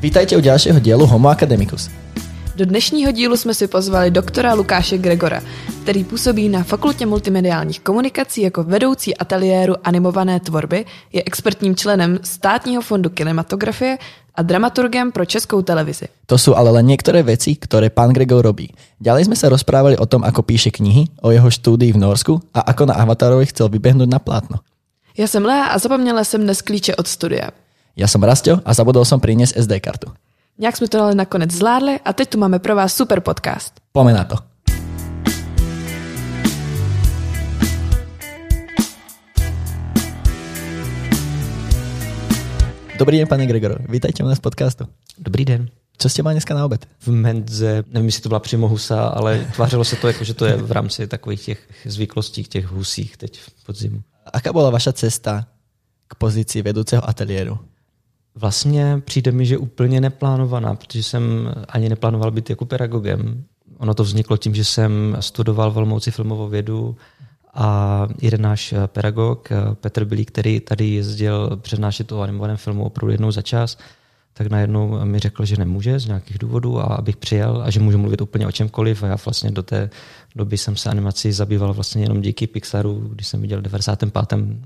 Vítajte u ďalšieho dielu Homo Academicus. Do dnešního dílu jsme si pozvali doktora Lukáše Gregora, který působí na Fakultě multimediálních komunikací jako vedoucí ateliéru animované tvorby, je expertním členem Státního fondu kinematografie a dramaturgem pro českou televizi. To sú ale len niektoré veci, ktoré pán Gregor robí. Ďalej sme sa rozprávali o tom, ako píše knihy, o jeho štúdii v Norsku a ako na Avatarovi chcel vybehnúť na plátno. Já jsem Lea a zapomněla jsem dnes klíče od studia. Ja som Rastio a zabudol som priniesť SD kartu. Nějak jsme to ale nakonec zvládli a teď tu máme pro vás super podcast. Poďme na to. Dobrý den, pane Gregor. Vítajte u nás v podcastu. Dobrý den. Co jste mal dneska na obed? V Mendze, nevím, jestli to byla přímo husa, ale tvářilo se to jako, že to je v rámci takových těch zvyklostí, těch husích teď v podzimu. Aká bola vaša cesta k pozici vedúceho ateliéru? Vlastně přijde mi, že úplně neplánovaná, protože jsem ani neplánoval být jako pedagogem. Ono to vzniklo tím, že jsem studoval v Olomouci filmovou vědu a jeden náš pedagog, Petr Bilý, který tady jezdil přednášet o animovaném filmu opravdu jednou za čas, tak najednou mi řekl, že nemůže z nějakých důvodů a abych přijel a že můžu mluvit úplně o čemkoliv a já vlastně do té doby jsem se animací zabýval vlastně jenom díky Pixaru, když jsem viděl v 95.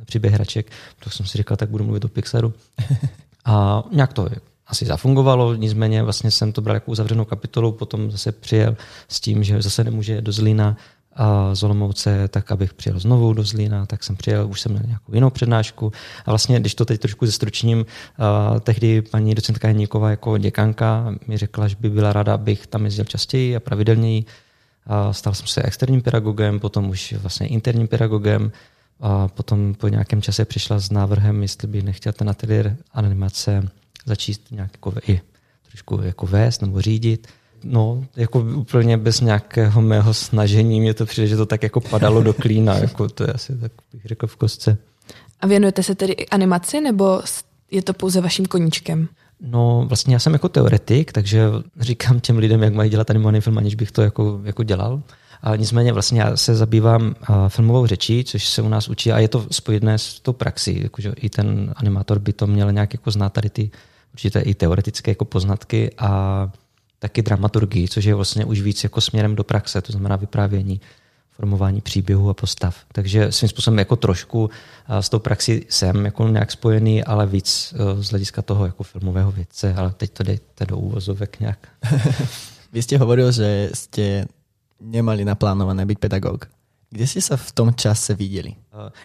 příběh hraček, tak jsem si říkal, tak budu mluvit o Pixaru. A nějak to asi zafungovalo, nicméně vlastně jsem to bral jako uzavřenou kapitolu, potom zase přijel s tím, že zase nemůže do Zlína a z Olomouce, tak abych přijel znovu do Zlína, tak jsem přijel, už jsem měl nějakou jinou přednášku. A vlastně, když to teď trošku zestručním, tehdy paní docentka Heníková jako děkanka mi řekla, že by byla ráda, abych tam jezdil častěji a pravidelněji. A stal jsem se externím pedagogem, potom už vlastně interním pedagogem. A potom po nějakém čase přišla s návrhem, jestli by nechtěl ten ateliér animace začít nějak jako i trošku jako vést nebo řídit. No, jako úplně bez nějakého mého snažení mě to přijde, že to tak jako padalo do klína, jako to je asi tak bych řekl v kostce. A věnujete se tedy animaci, nebo je to pouze vaším koníčkem? No, vlastně já jsem jako teoretik, takže říkám těm lidem, jak mají dělat animovaný film, aniž bych to jako, jako dělal. A nicméně vlastně já se zabývám filmovou řečí, což se u nás učí a je to spojené s tou praxí, jakože i ten animátor by to měl nějak jako znát tady ty určité i teoretické jako poznatky a taky dramaturgii, což je vlastně už víc jako směrem do praxe, to znamená vyprávění, formování příběhu a postav. Takže svým způsobem jako trošku s tou praxí jsem jako nějak spojený, ale víc z hlediska toho jako filmového vědce, ale teď to dejte do úvozovek nějak. Vy jste hovoril, že jste nemali naplánované být pedagog. Kde jste se v tom čase viděli?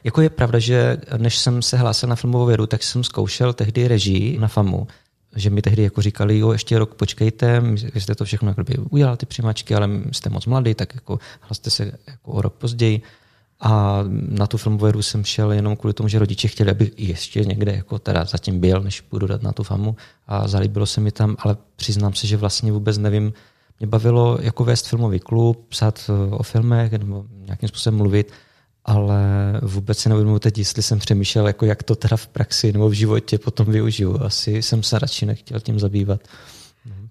Jako je pravda, že než jsem se hlásil na filmovou vědu, tak jsem zkoušel tehdy režii na FAMu že mi tehdy jako říkali, jo, ještě rok počkejte, vy jste to všechno jako udělal ty přijímačky, ale jste moc mladý, tak jako hlaste se jako o rok později. A na tu filmovou hru jsem šel jenom kvůli tomu, že rodiče chtěli, aby ještě někde jako teda zatím byl, než půjdu dát na tu famu a zalíbilo se mi tam, ale přiznám se, že vlastně vůbec nevím, mě bavilo jako vést filmový klub, psát o filmech nebo nějakým způsobem mluvit, ale vůbec si neuvědomuji teď, jestli jsem přemýšlel, jako jak to teda v praxi nebo v životě potom využiju. Asi jsem se radši nechtěl tím zabývat.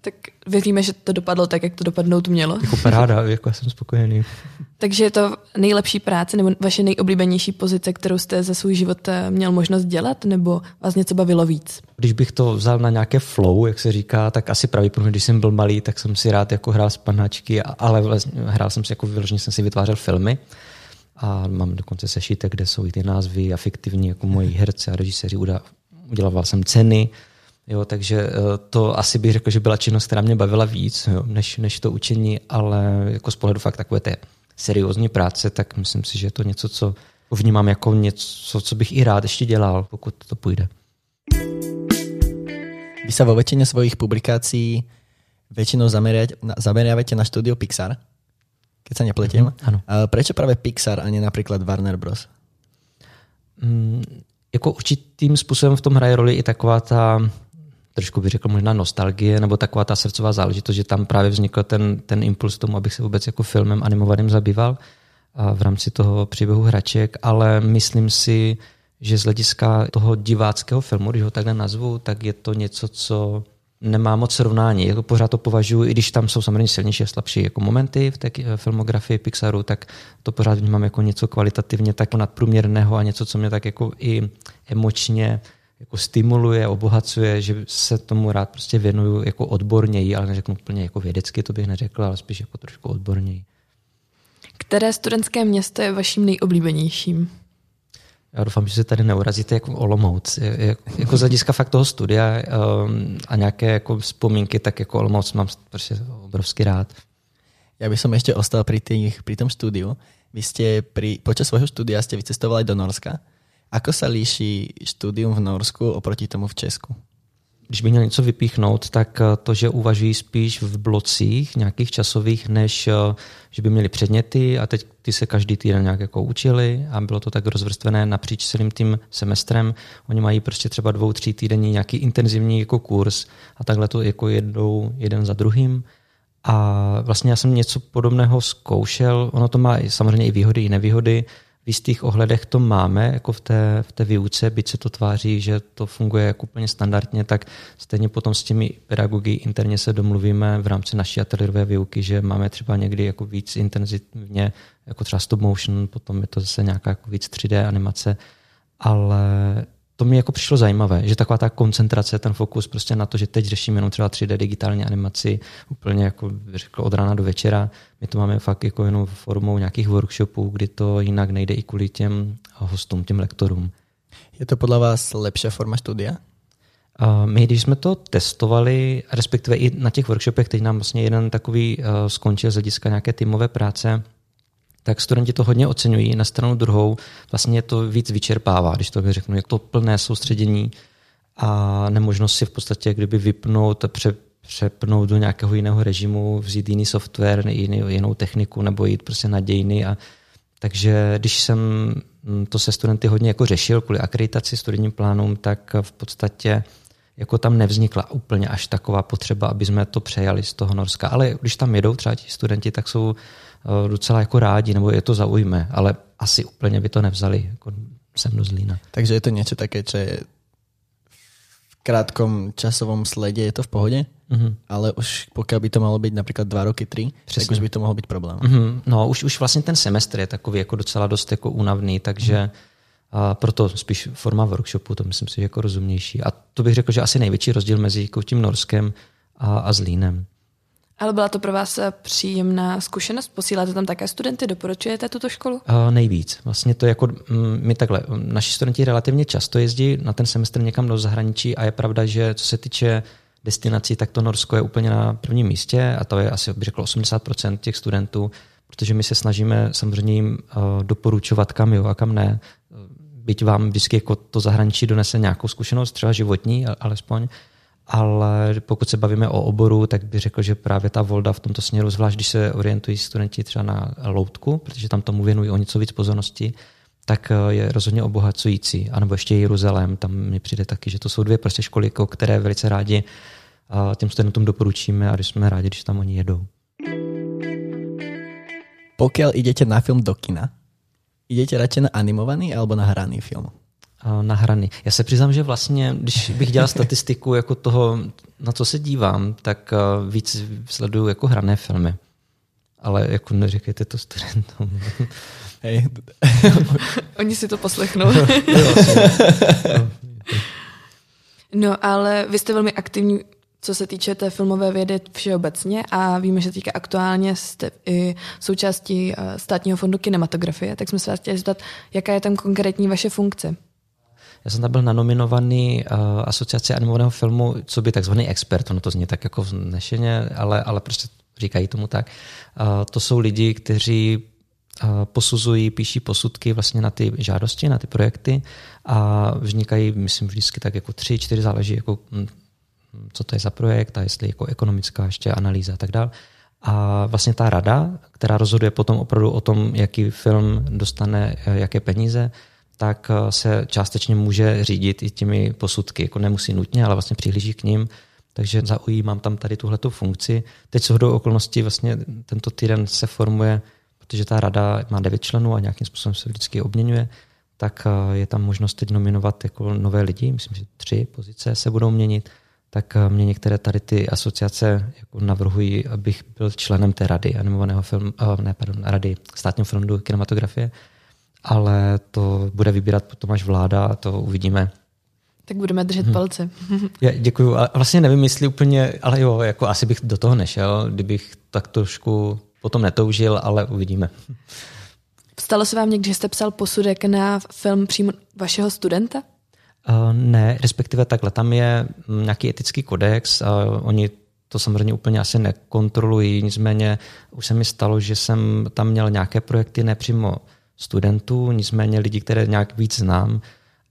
Tak věříme, že to dopadlo tak, jak to dopadnout mělo. Jako paráda, jako já jsem spokojený. Takže je to nejlepší práce nebo vaše nejoblíbenější pozice, kterou jste za svůj život eh, měl možnost dělat, nebo vás něco bavilo víc? Když bych to vzal na nějaké flow, jak se říká, tak asi pravděpodobně, když jsem byl malý, tak jsem si rád jako hrál spanáčky, ale vlastně hrál jsem si jako vyloženě, jsem si vytvářel filmy a mám dokonce sešítek, kde jsou i ty názvy a fiktivní, jako moji herci a režiséři, udělával jsem ceny, jo, takže eh, to asi bych řekl, že byla činnost, která mě bavila víc, jo, než, než to učení, ale jako z pohledu fakt takové té seriózní práce, tak myslím si, že je to něco, co vnímám jako něco, co bych i rád ještě dělal, pokud to půjde. Vy se vo väčšine svojich publikácií väčšinou zameriavate na štúdio Pixar keď sa nepletiem. Mm, ano. A prečo právě Pixar a ne například Warner Bros? Mm, jako určitým způsobem v tom hraje roli i taková ta trošku bych řekl možná nostalgie, nebo taková ta srdcová záležitost, že tam právě vznikl ten, ten impuls tomu, abych se vůbec jako filmem animovaným zabýval a v rámci toho příběhu hraček, ale myslím si, že z hlediska toho diváckého filmu, když ho takhle nazvu, tak je to něco, co nemá moc srovnání. Jako pořád to považuji, i když tam jsou samozřejmě silnější a slabší jako momenty v té filmografii Pixaru, tak to pořád vnímám jako něco kvalitativně tak nadprůměrného a něco, co mě tak jako i emočně jako stimuluje, obohacuje, že se tomu rád prostě věnuju jako odborněji, ale neřeknu úplně jako vědecky, to bych neřekl, ale spíš jako trošku odborněji. Které studentské město je vaším nejoblíbenějším? Já doufám, že se tady neurazíte jako Olomouc. Jako z hlediska fakt toho studia um, a nějaké jako vzpomínky, tak jako Olomouc mám prostě obrovský rád. Já bych som ešte ostal pri, tých, pri tom štúdiu. Vy ste pri, počas svojho štúdia ste vycestovali do Norska. Ako sa líší štúdium v Norsku oproti tomu v Česku? Když bych měl něco vypíchnout, tak eh, to, že uvažují spíš v blocích nějakých časových, než eh, že by měli předměty a teď ty se každý týden nějak jako učili a bylo to tak rozvrstvené napříč celým tím semestrem. Oni mají prostě třeba dvou, tří týdenní nějaký intenzivní jako kurz a takhle to jako jedou jeden za druhým. A vlastně já jsem něco podobného zkoušel. Ono to má samozřejmě i výhody, i nevýhody jistých ohledech to máme jako v té, v té výuce, byť se to tváří, že to funguje jako úplně standardně, tak stejně potom s těmi pedagogy interně se domluvíme v rámci naší ateliérové výuky, že máme třeba někdy jako víc intenzivně, jako třeba stop motion, potom je to zase nějaká jako víc 3D animace, ale to mi jako přišlo zajímavé, že taková ta koncentrace, ten fokus prostě na to, že teď řešíme jenom třeba 3D digitální animaci úplně jako řekl od rána do večera. My to máme fakt jako jenom formou nějakých workshopů, kdy to jinak nejde i kvůli těm hostům, těm lektorům. Je to podle vás lepší forma studia? My, když jsme to testovali, respektive i na těch workshopech, teď nám vlastně jeden takový skončil z hlediska nějaké týmové práce, tak studenti to hodně oceňují. Na stranu druhou vlastně to víc vyčerpává, když to řeknu, jak to plné soustředění a nemožnost si v podstatě kdyby vypnout pře, přepnout do nějakého jiného režimu, vzít jiný software, jiný, jinou techniku nebo jít prostě na dějiny. A, takže když jsem to se studenty hodně jako řešil kvůli akreditaci studijním plánům, tak v podstatě jako tam nevznikla úplně až taková potřeba, aby jsme to přejali z toho Norska. Ale když tam jedou třeba ti studenti, tak jsou docela jako rádi, nebo je to zaujme, ale asi úplně by to nevzali jako sem do Zlína. Takže je to něco také, čo je v krátkom časovom slede je to v pohodě, mm-hmm. ale už pokud by to malo být například dva roky, tři, tak už by to mohlo být problém. Mm-hmm. No, už, už vlastně ten semestr je takový jako docela dost jako únavný, takže mm-hmm. A proto spíš forma workshopu, to myslím si jako rozumnější. A to bych řekl, že asi největší rozdíl mezi jako tím Norskem a, a Zlínem. Ale byla to pro vás eh, příjemná zkušenost? Posíláte tam také studenty? Doporučujete tuto školu? Uh, nejvíc. Vlastně to jako mm, my takhle, naši studenti relativně často jezdí na ten semestr někam do zahraničí a je pravda, že co se týče destinací, tak to Norsko je úplně na prvním místě a to je asi, bych řekl, 80% těch studentů, protože my se snažíme samozřejmě jim uh, doporučovat, kam jo a kam ne. Byť vám vždycky jako to zahraničí donese nějakou zkušenost, třeba životní alespoň, ale pokud se bavíme o oboru, tak bych řekl, že právě ta Volda v tomto směru, zvlášť když se orientují studenti třeba na loutku, protože tam tomu věnují o něco víc pozornosti, tak eh, je rozhodně obohacující. A nebo ještě Jeruzalém, tam mi přijde taky, že to jsou dvě prostě školy, které velice rádi eh, těm studentům doporučíme a když jsme rádi, když tam oni jedou. Pokud jdete na film do kina, jdete radši na animovaný alebo na hraný film? Na hrany. Já se přiznám, že vlastně, když bych dělal statistiku jako toho, na co se dívám, tak víc sleduju jako hrané filmy. Ale jako neříkejte to studentům. Hej. Oni si to poslechnou. no, ale vy jste velmi aktivní, co se týče té filmové vědy všeobecně a víme, že teďka aktuálně jste i součástí státního fondu kinematografie, tak jsme se vás chtěli zeptat, jaká je tam konkrétní vaše funkce? Já jsem tam byl nanominovaný uh, asociace animovaného filmu, co by takzvaný expert, ono to zní tak jako vznešeně, ale, ale prostě říkají tomu tak. Uh, to jsou lidi, kteří uh, posuzují, píší posudky vlastně na ty žádosti, na ty projekty a vznikají, myslím, vždycky tak jako tři, čtyři záleží, jako, hm, co to je za projekt a jestli jako ekonomická ještě analýza a tak dále. A vlastně ta rada, která rozhoduje potom opravdu o tom, jaký film dostane jaké peníze, tak eh, se částečně může řídit i těmi posudky. Jako nemusí nutně, ale vlastně přihlíží k ním. Takže zaujímám tam tady tuhletu funkci. Teď s hodou okolností vlastně tento týden se formuje, protože ta rada má devět členů a nějakým způsobem se vždycky obměňuje, tak eh, je tam možnost teď nominovat jako nové lidi. Myslím, že tři pozice se budou měnit. Tak eh, mě některé tady ty asociace jako navrhují, abych byl členem té rady animovaného filmu, ne, pardon, rady státního fondu kinematografie ale to bude vybírat potom až vláda a to uvidíme. Tak budeme držet hmm. palce. Já děkuju. A vlastně nevím, jestli úplně, ale jo, jako asi bych do toho nešel, kdybych tak trošku potom netoužil, ale uvidíme. Stalo se vám někdy, že jste psal posudek na film přímo vašeho studenta? Uh, ne, respektive takhle. Tam je mm, nějaký etický kodex. Uh, oni to samozřejmě úplně asi nekontrolují, nicméně už se mi stalo, že jsem tam měl nějaké projekty nepřímo studentů, nicméně lidi, které nějak víc znám,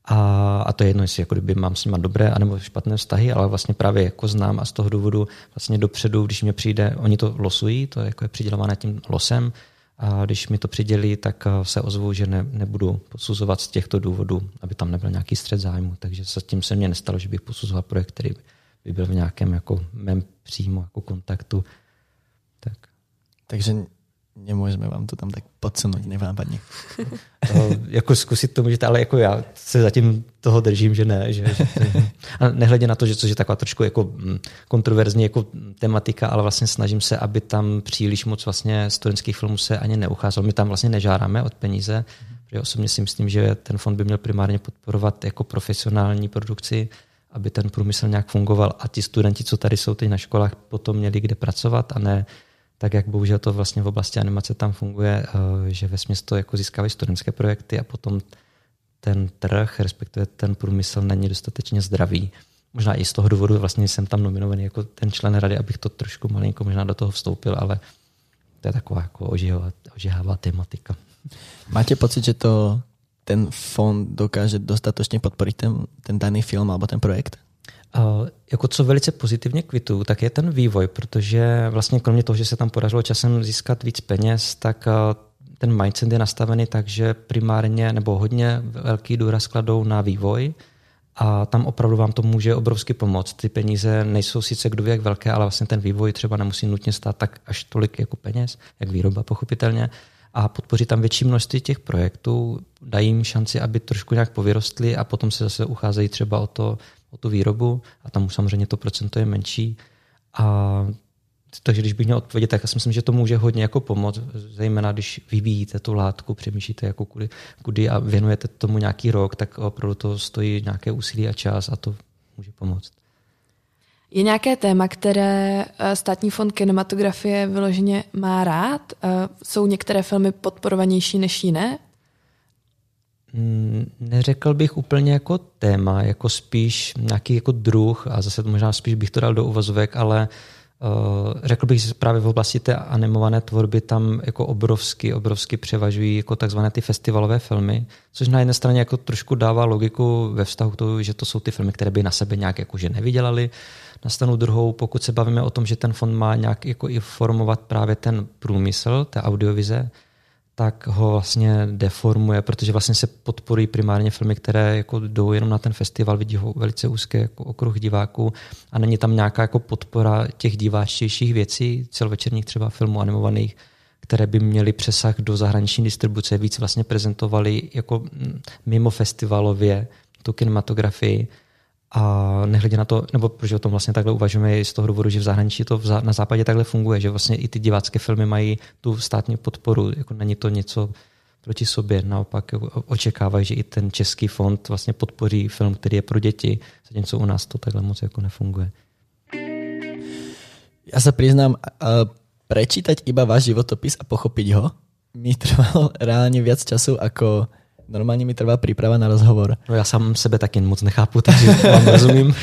a, a to je jedno, jestli jako kdyby mám s nimi dobré anebo špatné vztahy, ale vlastně právě jako znám a z toho důvodu vlastně dopředu, když mě přijde, oni to losují, to je jako je přidělované tím losem, a když mi to přidělí, tak eh, se ozvu, že ne, nebudu posuzovat z těchto důvodů, aby tam nebyl nějaký střed zájmu. Takže se tím se mně nestalo, že bych posuzoval projekt, který by byl v nějakém jako mém přímo jako kontaktu. Tak. Takže nemůžeme vám to tam tak podsunout nevápadně. to, jako zkusit to můžete, ale jako já se zatím toho držím, že ne. Že, že to, a nehledě na to, že což je taková trošku jako mm, kontroverzní jako tematika, ale vlastně snažím se, aby tam příliš moc vlastně studentských filmů se ani neucházelo. My tam vlastně nežádáme od peníze, protože osobně si myslím, že ten fond by měl primárně podporovat jako profesionální produkci, aby ten průmysl nějak fungoval a ti studenti, co tady jsou teď na školách, potom měli kde pracovat a ne tak jak bohužel to vlastně v oblasti animace tam funguje, eh, že ve to jako získávají studentské projekty a potom ten trh, respektive ten průmysl není dostatečně zdravý. Možná i z toho důvodu vlastně jsem tam nominovaný jako ten člen rady, abych to trošku malinko možná do toho vstoupil, ale to je taková jako ožihavá tematika. Máte pocit, že to ten fond dokáže dostatečně podporit ten, ten daný film alebo ten projekt? Jako co velice pozitivně kvitu, tak je ten vývoj, protože vlastně kromě toho, že se tam podařilo časem získat víc peněz, tak ten mindset je nastavený tak, že primárně nebo hodně velký důraz kladou na vývoj a tam opravdu vám to může obrovsky pomoct. Ty peníze nejsou sice kdo ví jak velké, ale vlastně ten vývoj třeba nemusí nutně stát tak až tolik jako peněz, jak výroba pochopitelně a podpoří tam větší množství těch projektů, dají jim šanci, aby trošku nějak povyrostly a potom se zase ucházejí třeba o to o tu výrobu a tam už samozřejmě to procento je menší. A takže když bych měl odpovědět, tak já si myslím, že to může hodně jako pomoct, zejména když vyvíjíte tu látku, přemýšlíte jako kudy, kudy a věnujete tomu nějaký rok, tak opravdu to stojí nějaké úsilí a čas a to může pomoct. Je nějaké téma, které eh, Státní fond kinematografie vyloženě má rád? Eh, jsou některé filmy podporovanější než jiné? Mm, neřekl bych úplně jako téma, jako spíš nějaký jako druh a zase možná spíš bych to dal do uvozovek, ale uh, řekl bych, že právě v oblasti té animované tvorby tam jako obrovsky, obrovsky převažují jako takzvané ty festivalové filmy, což na jedné straně jako trošku dává logiku ve vztahu k tomu, že to jsou ty filmy, které by na sebe nějak jako že nevydělali. Na stranu druhou, pokud se bavíme o tom, že ten fond má nějak jako i formovat právě ten průmysl té audiovize, tak ho vlastně deformuje, protože vlastně se podporují primárně filmy, které jako jdou jenom na ten festival, vidí ho velice úzké jako okruh diváků a není tam nějaká jako podpora těch diváčtějších věcí, celovečerních třeba filmů animovaných, které by měly přesah do zahraniční distribuce, víc vlastně prezentovali jako mimo festivalově tu kinematografii a nehledě na to, nebo protože o tom vlastně takhle uvažujeme i z toho důvodu, že v zahraničí to na západě takhle funguje, že vlastně i ty divácké filmy mají tu státní podporu, jako není to něco proti sobě, naopak očekávají, že i ten český fond vlastně podpoří film, který je pro děti, zatímco u nás to takhle moc jako nefunguje. Já se přiznám, prečítať iba váš životopis a pochopit ho mi trvalo reálně víc času jako normálně mi trvá příprava na rozhovor. No já sám sebe taky moc nechápu, takže vám rozumím.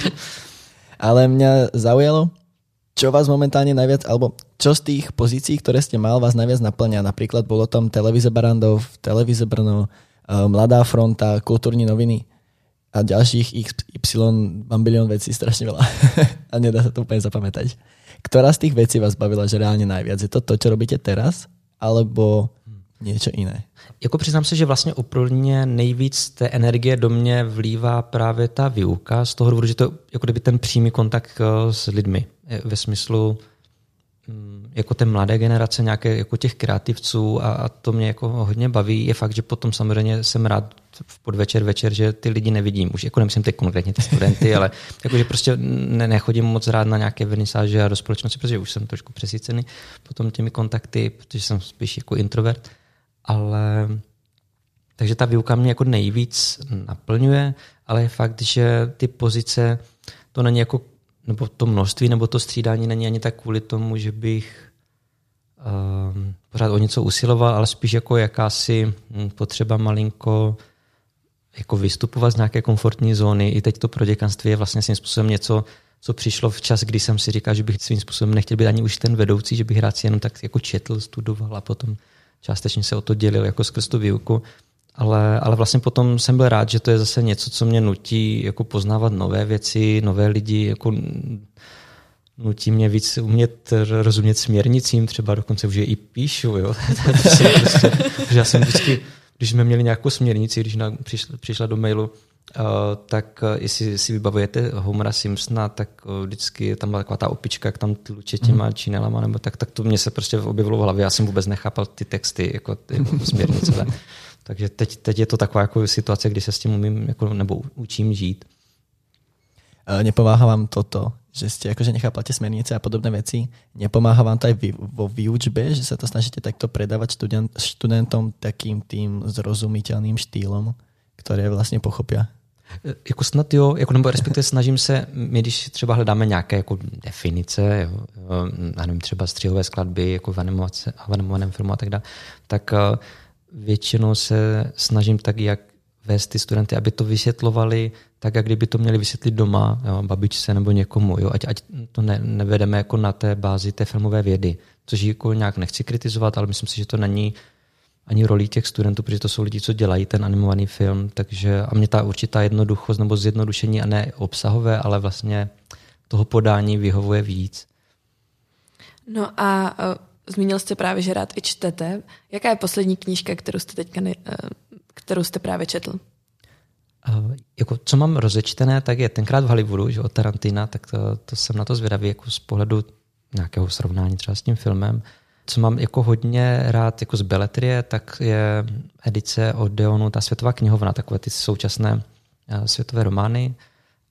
Ale mě zaujalo, čo vás momentálně najviac, alebo čo z tých pozícií, které jste mal, vás najviac naplňa? Například bylo tam televize Barandov, televize Brno, eh, Mladá fronta, kulturní noviny a dalších XY bambilion věcí strašně veľa. a nedá se to úplně zapamätať. Která z těch věcí vás bavila, že reálně najviac? Je to to, co robíte teraz? Alebo něco jiné? Jako přiznám se, že vlastně úplně nejvíc té energie do mě vlívá právě ta výuka, z toho důvodu, že to jako kdyby ten přímý kontakt eh, s lidmi. Ve smyslu mm, jako té mladé generace, nějaké jako těch kreativců a, a to mě jako hodně baví. Je fakt, že potom samozřejmě jsem rád v podvečer, večer, že ty lidi nevidím. Už jako nemyslím teď konkrétně ty studenty, ale jako, že prostě ne, nechodím moc rád na nějaké vernisáže a do společnosti, protože už jsem trošku přesycený potom těmi kontakty, protože jsem spíš jako introvert ale takže ta výuka mě jako nejvíc naplňuje, ale je fakt, že ty pozice, to není jako, nebo to množství, nebo to střídání není ani tak kvůli tomu, že bych um, pořád o něco usiloval, ale spíš jako jakási hm, potřeba malinko jako vystupovat z nějaké komfortní zóny. I teď to pro děkanství je vlastně svým způsobem něco, co přišlo v čas, kdy jsem si říkal, že bych svým způsobem nechtěl být ani už ten vedoucí, že bych rád si jenom tak jako četl, studoval a potom částečně se o to dělil jako skrz tu výuku. Ale, ale vlastně potom jsem byl rád, že to je zase něco, co mě nutí jako poznávat nové věci, nové lidi, jako nutí mě víc umět rozumět směrnicím, třeba dokonce už je i píšu, jo. prostě, já jsem vždycky, když jsme měli nějakou směrnici, když nám přišla, přišla do mailu, tak uh, jestli si vybavujete Homera Simpsona, tak uh, vždycky tam byla taková ta opička, jak tam tluče těma mm. činelama, nebo tak, tak to mě se prostě objevilo v hlavě. Já jsem vůbec nechápal ty texty, jako ty směrnice. Takže teď, teď je to taková jako situace, kdy se s tím umím, jako, nebo učím žít. Nepomáhá vám toto, že ste akože nechápate smernice a podobné veci. Nepomáha vám to aj vy, vo výučbe, že sa to snažíte takto predávať študent, študentom takým tým zrozumiteľným štýlom, ktoré vlastně pochopia? E, jako snad jo, jako, nebo respektive snažím se, my když třeba hledáme nějaké jako definice, jo, já nevím, třeba střihové skladby jako v, animace, v animovaném filmu a tak dále, tak uh, většinou se snažím tak, jak vést ty studenty, aby to vysvětlovali tak, jak kdyby to měli vysvětlit doma, jo, babičce nebo někomu. Jo, ať, ať to ne, nevedeme jako na té bázi té filmové vědy, což jako nějak nechci kritizovat, ale myslím si, že to není ani rolí těch studentů, protože to jsou lidi, co dělají ten animovaný film, takže a mě ta určitá jednoduchost nebo zjednodušení a ne obsahové, ale vlastně toho podání vyhovuje víc. No a uh, zmínil jste právě, že rád i čtete. Jaká je poslední knížka, kterou jste teďka ne, uh, kterou jste právě četl? Uh, jako, co mám rozečtené, tak je tenkrát v Hollywoodu, že od Tarantina, tak to, to jsem na to zvědavý jako z pohledu nějakého srovnání třeba s tím filmem. Co mám jako hodně rád jako z beletrie, tak je edice od Deonu, ta světová knihovna, takové ty současné uh, světové romány.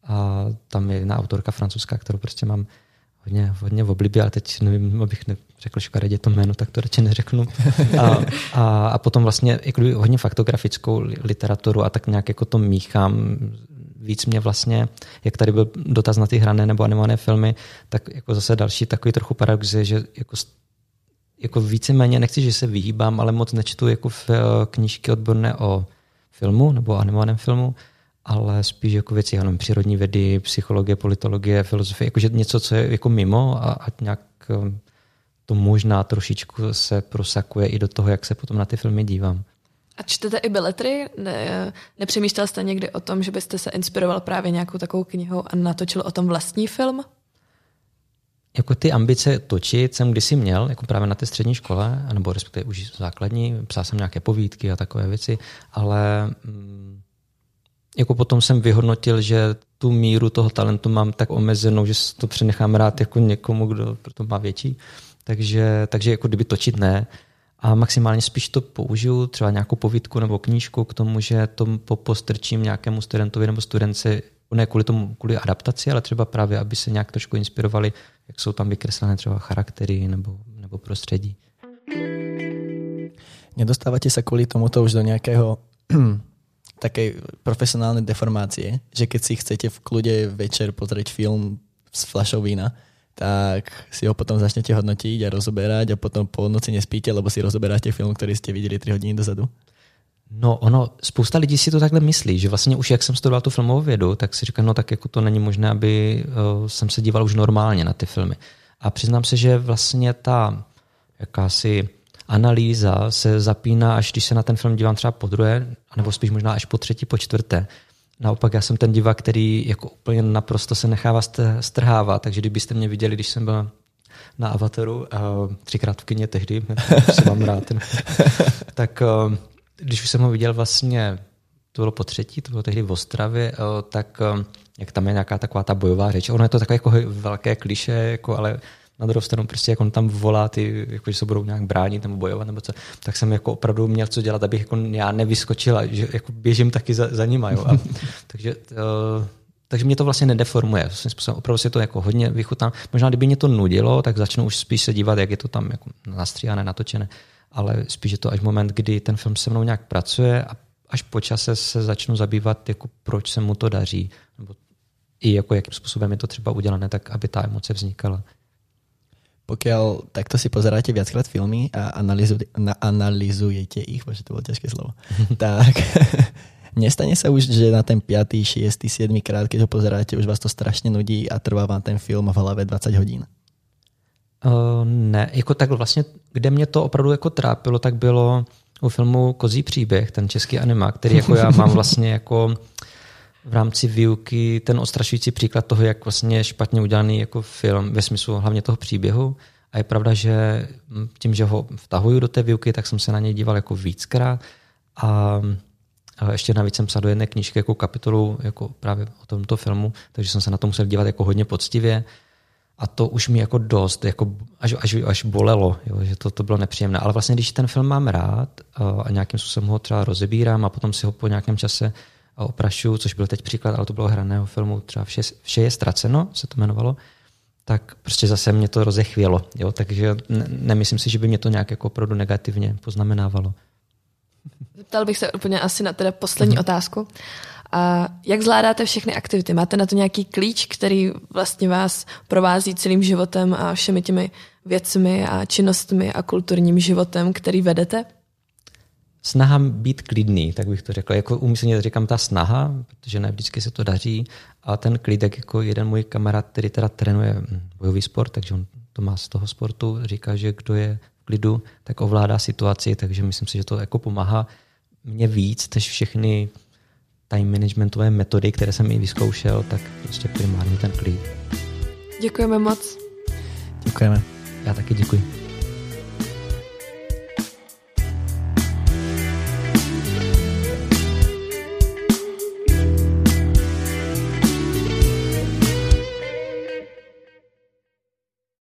A tam je jedna autorka francouzská, kterou prostě mám hodně, hodně v oblibě, ale teď nevím, abych neřekl škaredě to jméno, tak to radši neřeknu. A, a, a potom vlastně jako hodně faktografickou literaturu a tak nějak jako to míchám víc mě vlastně, jak tady byl dotaz na ty hrané nebo animované filmy, tak jako zase další takový trochu paradox je, že jako, jako víceméně, nechci, že se vyhýbám, ale moc nečtu jako v eh, knížky odborné o filmu nebo animovaném filmu, ale spíš jako věci, nevím, přírodní vědy, psychologie, politologie, filozofie, jakože něco, co je jako mimo a, a nějak um, to možná trošičku se prosakuje i do toho, jak se potom na ty filmy dívám. A čtete i beletry? Ne, nepřemýšlel jste někdy o tom, že byste se inspiroval právě nějakou takovou knihou a natočil o tom vlastní film? Jako ty ambice točit jsem kdysi měl, jako právě na té střední škole, nebo respektive už základní, psal jsem nějaké povídky a takové věci, ale mm, jako potom jsem vyhodnotil, že tu míru toho talentu mám tak omezenou, že to přenechám rád jako někomu, kdo to má větší. Takže, takže jako kdyby točit ne. A maximálně spíš to použiju, třeba nějakou povídku nebo knížku k tomu, že to postrčím nějakému studentovi nebo studence, ne kvůli tomu, kvůli adaptaci, ale třeba právě, aby se nějak trošku inspirovali, jak jsou tam vykreslené třeba charaktery nebo, nebo prostředí. Nedostáváte se kvůli tomuto už do nějakého takej profesionálnej deformácie, že keď si chcete v kľude večer pozrieť film z flašou vína, tak si ho potom začnete hodnotiť a rozoberať a potom po noci nespíte, lebo si rozoberáte film, ktorý ste viděli 3 hodiny dozadu? No ono, spousta lidí si to takhle myslí, že vlastně už jak jsem studoval tu filmovou vědu, tak si říkám, no tak jako to není možné, aby uh, jsem se díval už normálně na ty filmy. A přiznám se, že vlastně ta jakási analýza se zapíná, až když se na ten film dívám třeba po druhé, nebo spíš možná až po třetí, po čtvrté. Naopak já jsem ten divák, který jako úplně naprosto se nechává strhávat, takže kdybyste mě viděli, když jsem byl na Avataru, třikrát v kině tehdy, se mám rád, ten, tak eh, když už jsem ho viděl vlastně, to bylo po třetí, to bylo tehdy v Ostravě, eh, tak eh, jak tam je nějaká taková ta bojová řeč, ono je to takové jako velké kliše, jako, ale na druhou stranu prostě jak on tam volá ty, jako, že se budou nějak bránit nebo bojovat nebo co, tak jsem jako opravdu měl co dělat, abych jako já nevyskočil a že jako běžím taky za, za nima. Jo. A, takže uh, takže mě to vlastně nedeformuje. Svým způsobem opravdu si to jako hodně vychutám. Možná, kdyby mě to nudilo, tak začnu už spíš se dívat, jak je to tam jako nastříhané, natočené. Ale spíš je to až moment, kdy ten film se mnou nějak pracuje a až po čase se začnu zabývat, jako proč se mu to daří, nebo i jako jakým způsobem je to třeba udělané, tak aby ta emoce vznikala. Pokiaľ takto si pozeráte viackrát filmy a analizu, na, analizujete ich, bože, to bolo ťažké slovo, tak nestane sa už, že na ten 5., 6., 7. krát, keď ho pozeráte, už vás to strašně nudí a trvá vám ten film v hlave 20 hodin? Uh, ne, jako tak vlastně, kde mě to opravdu jako trápilo, tak bylo u filmu Kozí příběh, ten český anima, který jako já mám vlastně jako v rámci výuky ten ostrašující příklad toho, jak vlastně špatně udělaný jako film ve smyslu hlavně toho příběhu. A je pravda, že tím, že ho vtahuju do té výuky, tak jsem se na něj díval jako víckrát a a ještě navíc jsem psal do jedné knížky jako kapitolu jako právě o tomto filmu, takže jsem se na to musel dívat jako hodně poctivě. A to už mi jako dost, jako až, až, až bolelo, jo, že to, to bylo nepříjemné. Ale vlastně, když ten film mám rád a nějakým způsobem ho třeba rozebírám a potom si ho po nějakém čase oprašuju, což byl teď příklad, ale to bylo hraného filmu, třeba Vše, vše je ztraceno, se to jmenovalo, tak prostě zase mě to rozechvělo. Jo? Takže ne, nemyslím si, že by mě to nějak jako opravdu negativně poznamenávalo. Zeptal bych se úplně asi na teda poslední mm-hmm. otázku. A jak zvládáte všechny aktivity? Máte na to nějaký klíč, který vlastně vás provází celým životem a všemi těmi věcmi a činnostmi a kulturním životem, který vedete? snaha být klidný, tak bych to řekl. Jako umyslně říkám ta snaha, protože ne vždycky se to daří. A ten klidek, jako jeden můj kamarád, který teda trénuje bojový sport, takže on to má z toho sportu, říká, že kdo je v klidu, tak ovládá situaci, takže myslím si, že to jako pomáhá mě víc, než všechny time managementové metody, které jsem i vyzkoušel, tak prostě primárně ten klid. Děkujeme moc. Děkujeme. Já taky děkuji.